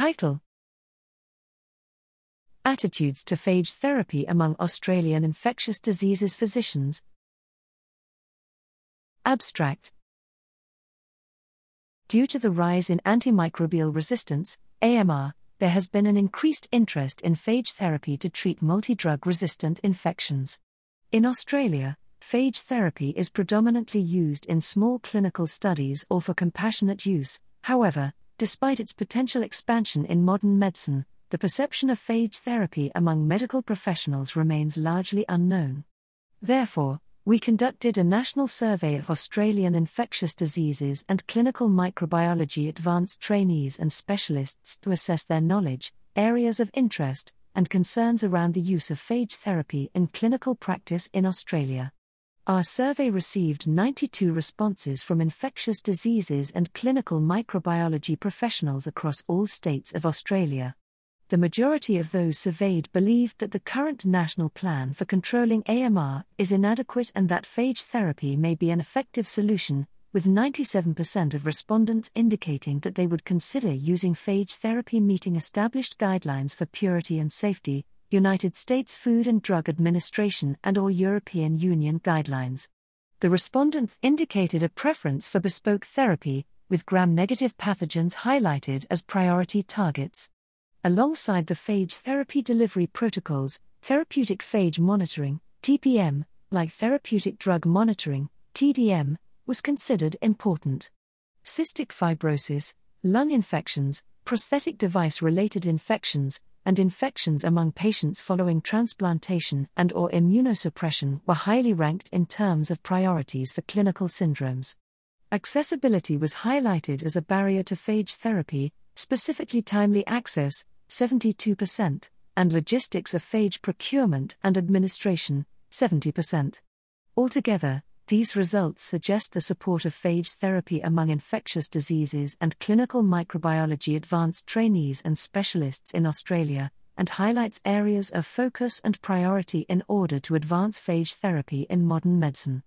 Title Attitudes to phage therapy among Australian infectious diseases physicians. Abstract Due to the rise in antimicrobial resistance, AMR, there has been an increased interest in phage therapy to treat multi drug resistant infections. In Australia, phage therapy is predominantly used in small clinical studies or for compassionate use, however, despite its potential expansion in modern medicine, the perception of phage therapy among medical professionals remains largely unknown. Therefore, we conducted a national survey of Australian infectious diseases and clinical microbiology advanced trainees and specialists to assess their knowledge, areas of interest, and concerns around the use of phage therapy in clinical practice in Australia. Our survey received 92 responses from infectious diseases and clinical microbiology professionals across all states of Australia. The majority of those surveyed believed that the current national plan for controlling AMR is inadequate and that phage therapy may be an effective solution, with 97% of respondents indicating that they would consider using phage therapy meeting established guidelines for purity and safety, United States Food and Drug Administration and or European Union guidelines. The respondents indicated a preference for bespoke therapy, with gram-negative pathogens highlighted as priority targets. Alongside the phage therapy delivery protocols, therapeutic phage monitoring, TPM, like therapeutic drug monitoring, TDM, was considered important. Cystic fibrosis, lung infections, prosthetic device related infections, and infections among patients following transplantation and or immunosuppression were highly ranked in terms of priorities for clinical syndromes. Accessibility was highlighted as a barrier to phage therapy, specifically timely access, 72%, and logistics of phage procurement and administration, 70%. Altogether, these results suggest the support of phage therapy among infectious diseases and clinical microbiology advanced trainees and specialists in Australia, and highlights areas of focus and priority in order to advance phage therapy in modern medicine.